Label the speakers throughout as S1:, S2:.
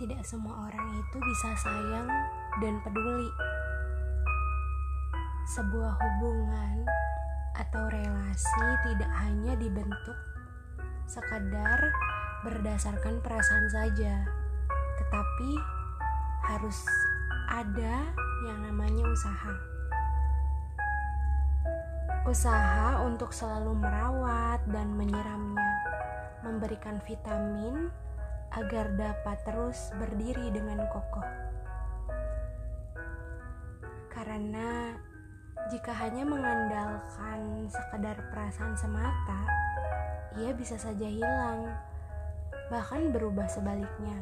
S1: Tidak semua orang itu bisa sayang dan peduli. Sebuah hubungan atau relasi tidak hanya dibentuk sekadar berdasarkan perasaan saja, tetapi harus ada yang namanya usaha. Usaha untuk selalu merawat dan menyiramnya, memberikan vitamin agar dapat terus berdiri dengan kokoh. Karena jika hanya mengandalkan sekedar perasaan semata, ia bisa saja hilang, bahkan berubah sebaliknya.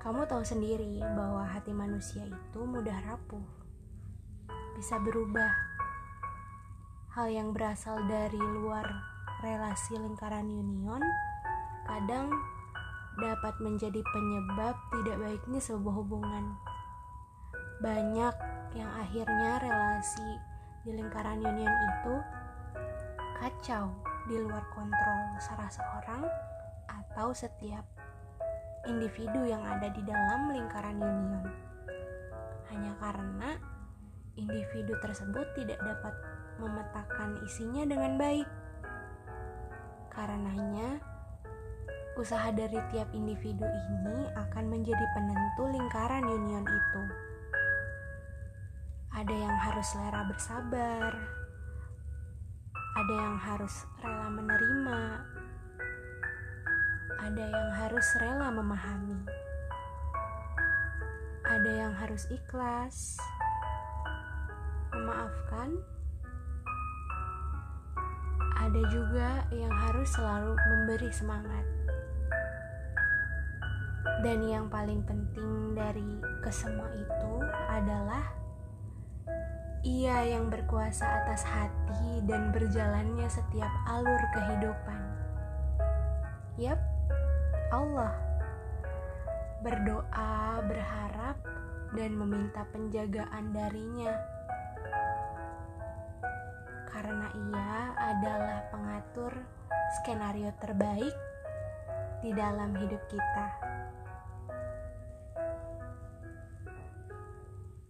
S1: Kamu tahu sendiri bahwa hati manusia itu mudah rapuh, bisa berubah. Hal yang berasal dari luar relasi lingkaran union kadang dapat menjadi penyebab tidak baiknya sebuah hubungan. Banyak yang akhirnya relasi di lingkaran union itu kacau di luar kontrol salah seorang atau setiap individu yang ada di dalam lingkaran union. Hanya karena individu tersebut tidak dapat memetakan isinya dengan baik. Karenanya, Usaha dari tiap individu ini akan menjadi penentu lingkaran union itu. Ada yang harus selera bersabar, ada yang harus rela menerima, ada yang harus rela memahami, ada yang harus ikhlas, memaafkan, ada juga yang harus selalu memberi semangat. Dan yang paling penting dari kesemua itu adalah ia yang berkuasa atas hati dan berjalannya setiap alur kehidupan. Yap, Allah. Berdoa, berharap, dan meminta penjagaan darinya. Karena ia adalah pengatur skenario terbaik di dalam hidup kita.